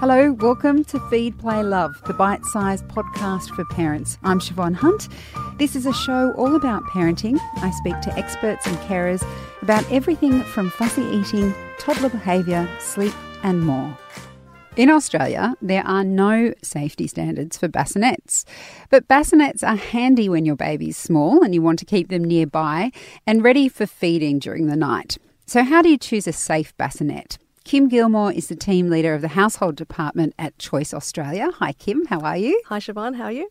Hello, welcome to Feed, Play, Love, the bite sized podcast for parents. I'm Siobhan Hunt. This is a show all about parenting. I speak to experts and carers about everything from fussy eating, toddler behaviour, sleep, and more. In Australia, there are no safety standards for bassinets. But bassinets are handy when your baby's small and you want to keep them nearby and ready for feeding during the night. So, how do you choose a safe bassinet? Kim Gilmore is the team leader of the household department at Choice Australia. Hi, Kim. How are you? Hi, Siobhan. How are you?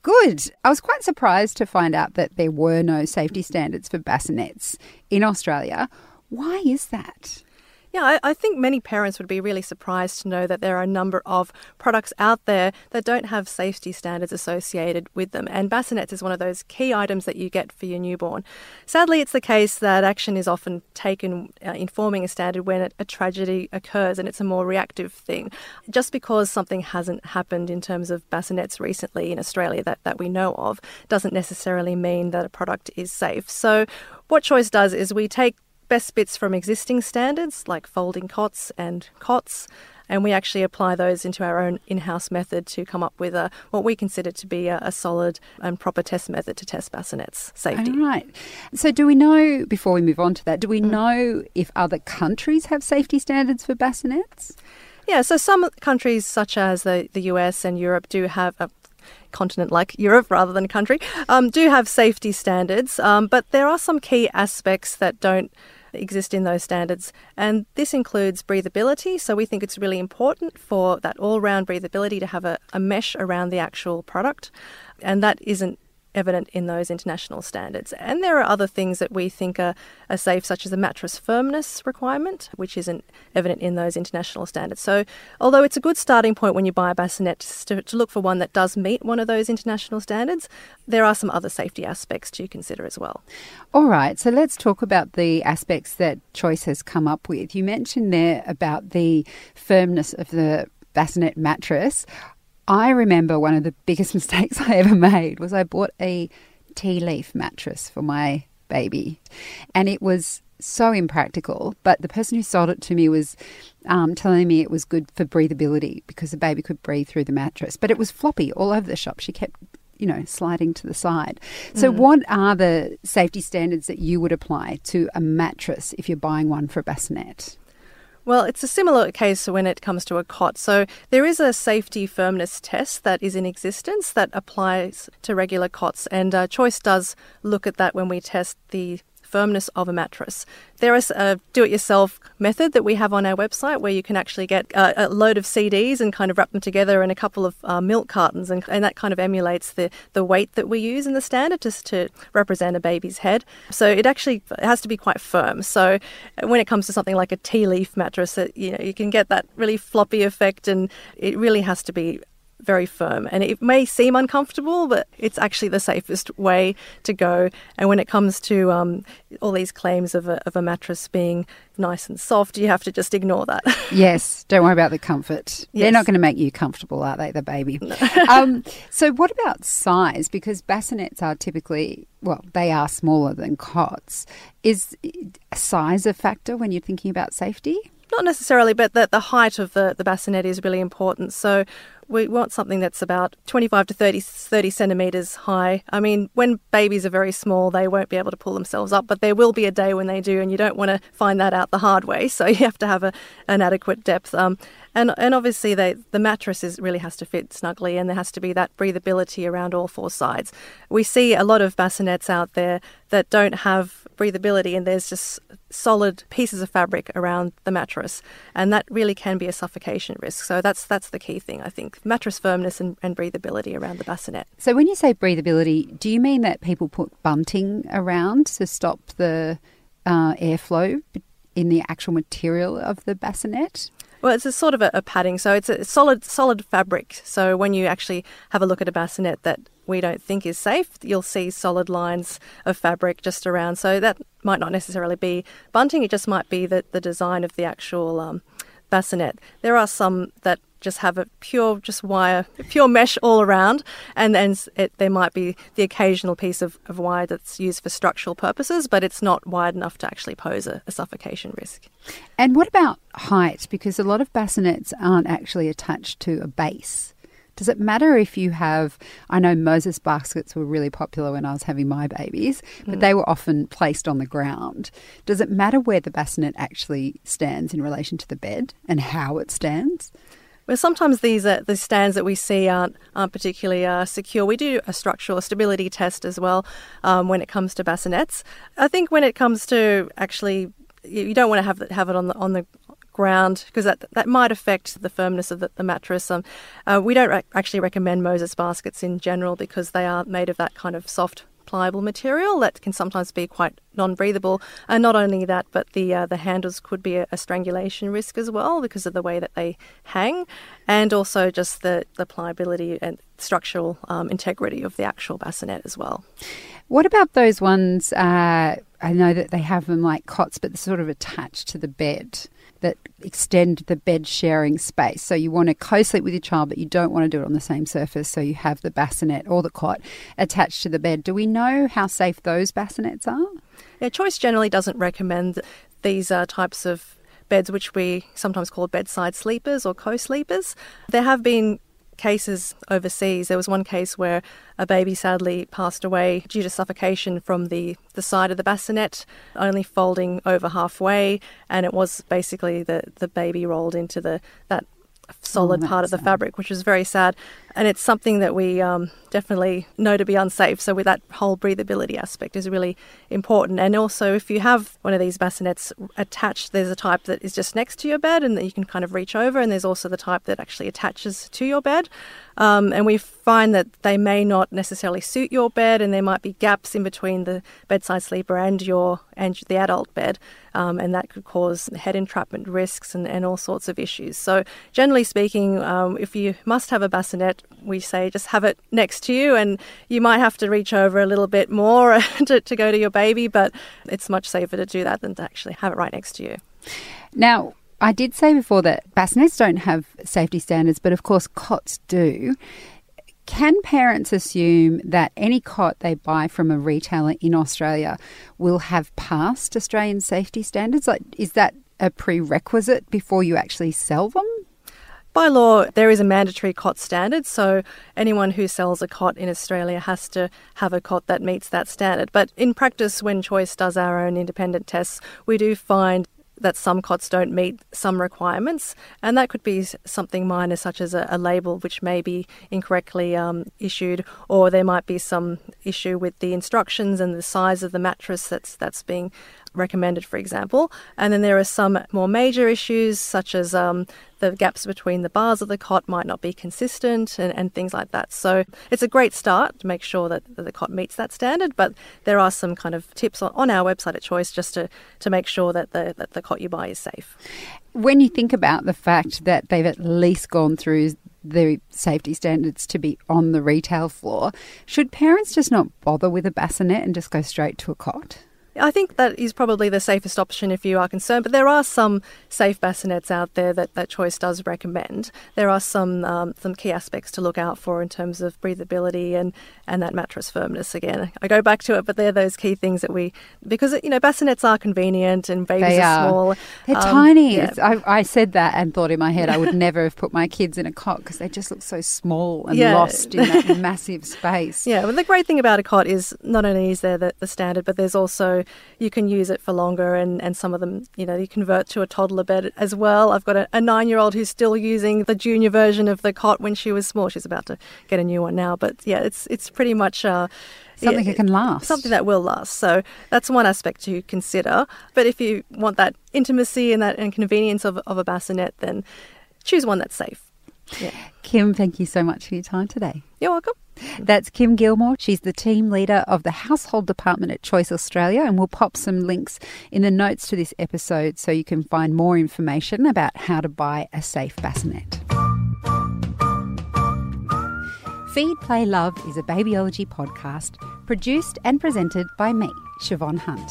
Good. I was quite surprised to find out that there were no safety standards for bassinets in Australia. Why is that? Yeah, I, I, think many parents would be really surprised to know that there are a number of products out there that don't have safety standards associated with them. And bassinets is one of those key items that you get for your newborn. Sadly, it's the case that action is often taken uh, in forming a standard when a tragedy occurs and it's a more reactive thing. Just because something hasn't happened in terms of bassinets recently in Australia that, that we know of doesn't necessarily mean that a product is safe. So, what Choice does is we take best bits from existing standards like folding cots and cots, and we actually apply those into our own in-house method to come up with a what we consider to be a, a solid and proper test method to test bassinets safety. All right. So do we know before we move on to that, do we mm. know if other countries have safety standards for bassinets? Yeah, so some countries such as the, the US and Europe do have a continent like Europe rather than a country, um, do have safety standards, um, but there are some key aspects that don't exist in those standards. And this includes breathability. So we think it's really important for that all round breathability to have a, a mesh around the actual product. And that isn't evident in those international standards. And there are other things that we think are, are safe, such as the mattress firmness requirement, which isn't evident in those international standards. So, although it's a good starting point when you buy a bassinet to, to look for one that does meet one of those international standards, there are some other safety aspects to consider as well. All right, so let's talk about the aspects that Choice has come up with. You mentioned there about the firmness of the bassinet mattress. I remember one of the biggest mistakes I ever made was I bought a tea leaf mattress for my baby, and it was so impractical. But the person who sold it to me was um, telling me it was good for breathability because the baby could breathe through the mattress. But it was floppy all over the shop. She kept you know, sliding to the side. So, mm. what are the safety standards that you would apply to a mattress if you're buying one for a bassinet? Well, it's a similar case when it comes to a cot. So there is a safety firmness test that is in existence that applies to regular cots, and uh, Choice does look at that when we test the firmness of a mattress. There is a do it yourself method that we have on our website where you can actually get a, a load of CDs and kind of wrap them together in a couple of uh, milk cartons, and, and, that kind of emulates the, the weight that we use in the standard just to represent a baby's head. So it actually it has to be quite firm. So when it comes to something like a tea leaf mattress, it, you know you can get that really floppy effect, and it really has to be very firm. And it may seem uncomfortable, but it's actually the safest way to go. And when it comes to um, all these claims of a, of a mattress being nice and soft, you have to just ignore that. yes, don't worry about the comfort. Yes. They're not going to make you comfortable, are they, the baby? No. um, so, what about size? Because bassinets are typically, well, they are smaller than cots. Is size a factor when you're thinking about safety? Not necessarily, but the, the height of the, the bassinet is really important. So we want something that's about 25 to 30, 30 centimetres high. I mean, when babies are very small, they won't be able to pull themselves up, but there will be a day when they do, and you don't want to find that out the hard way. So you have to have a, an adequate depth. Um, and, and obviously, they, the mattress is, really has to fit snugly, and there has to be that breathability around all four sides. We see a lot of bassinets out there that don't have breathability, and there's just solid pieces of fabric around the mattress, and that really can be a suffocation risk. So that's that's the key thing, I think: mattress firmness and, and breathability around the bassinet. So when you say breathability, do you mean that people put bunting around to stop the uh, airflow in the actual material of the bassinet? Well, it's a sort of a, a, padding, so it's a solid solid fabric. So when you actually have a look at a bassinet that we don't think is safe, you'll see solid lines of fabric just around. So that might not necessarily be bunting; it just might be the, the design of the actual um, bassinet. There are some that just have a pure just wire, pure mesh all around, and then it, there might be the occasional piece of, of wire that's used for structural purposes, but it's not wide enough to actually pose a, a suffocation risk. And what about height? Because a lot of bassinets aren't actually attached to a base. Does it matter if you have? I know Moses baskets were really popular when I was having my babies, but mm. they were often placed on the ground. Does it matter where the bassinet actually stands in relation to the bed and how it stands? Well, sometimes these uh, the stands that we see aren't aren't particularly uh, secure. We do a structural stability test as well um, when it comes to bassinets. I think when it comes to actually, you don't want to have have it on the on the ground because that that might affect the firmness of the, the mattress. Um, uh, we don't re- actually recommend Moses baskets in general because they are made of that kind of soft pliable material that can sometimes be quite non-breathable. And not only that, but the uh, the handles could be a, a, strangulation risk as well because of the way that they hang, and also just the the pliability and structural um, integrity of the actual bassinet as well. What about those ones? Uh, I know that they have them like cots, but they're sort of attached to the bed that extend the bed sharing space. So you want to co-sleep with your child, but you don't want to do it on the same surface. So you have the bassinet or the cot attached to the bed. Do we know how safe those bassinets are? Yeah, Choice generally doesn't recommend these uh, types of beds, which we sometimes call bedside sleepers or co-sleepers. There have been cases overseas. There was one case where a baby sadly passed away due to suffocation from the, the side of the bassinet, only folding over halfway, and it was basically the, the baby rolled into the that solid oh, part of the sad. fabric, which is very sad. And it's something that we um, definitely know to be unsafe. So, with that whole breathability aspect is really important. And also, if you have one of these bassinets attached, there's a type that is just next to your bed and that you can kind of reach over, and there's also the type that actually attaches to your bed. Um, and we find that they may not necessarily suit your bed, and there might be gaps in between the bedside sleeper and your and the adult bed, um, and that could cause head entrapment risks and, and all sorts of issues. So, generally speaking, um, if you must have a bassinet, we say just have it next to you, and you might have to reach over a little bit more to, to go to your baby, but it's much safer to do that than to actually have it right next to you. Now, I did say before that bassinets don't have safety standards, but of course cots do. Can parents assume that any cot they buy from a retailer in Australia will have passed Australian safety standards? Like, is that a prerequisite before you actually sell them? By law, there is a mandatory cot standard, so anyone who sells a cot in Australia has to have a cot that meets that standard. But in practice, when Choice does our own independent tests, we do find that some cots don't meet some requirements, and that could be something minor, such as a, a label which may be incorrectly um, issued, or there might be some issue with the instructions and the size of the mattress that's that's being recommended, for example. And then there are some more major issues, such as um, the gaps between the bars of the cot might not be consistent and, and things like that. So it's a great start to make sure that, that the cot meets that standard, but there are some kind of tips on, on our website at Choice just to, to make sure that the, that the cot you buy is safe. When you think about the fact that they've at least gone through the safety standards to be on the retail floor, should parents just not bother with a bassinet and just go straight to a cot? I think that is probably the safest option if you are concerned, but there are some safe bassinets out there that, that Choice does recommend. There are some um, some key aspects to look out for in terms of breathability and, and that mattress firmness. Again, I go back to it, but they're those key things that we because you know bassinets are convenient and babies they are, are small. They're um, tiny. Yeah. I, I, said that and thought in my head I would never have put my kids in a cot because they just look so small and yeah. lost in that massive space. Yeah, well, the great thing about a cot is not only is there the, the standard, but there's also you can use it for longer and, and some of them, you know, you convert to a toddler bed as well. I've got a, a nine year old who's still using the junior version of the cot when she was small. She's about to get a new one now. But yeah, it's it's pretty much uh, something that can last. Something that will last. So that's one aspect to consider. But if you want that intimacy and that and convenience of, of a bassinet, then choose one that's safe. Yeah. Kim, thank you so much for your time today. You're welcome. That's Kim Gilmore. She's the team leader of the household department at Choice Australia, and we'll pop some links in the notes to this episode so you can find more information about how to buy a safe bassinet. Feed, Play, Love is a babyology podcast produced and presented by me, Siobhan Hunt.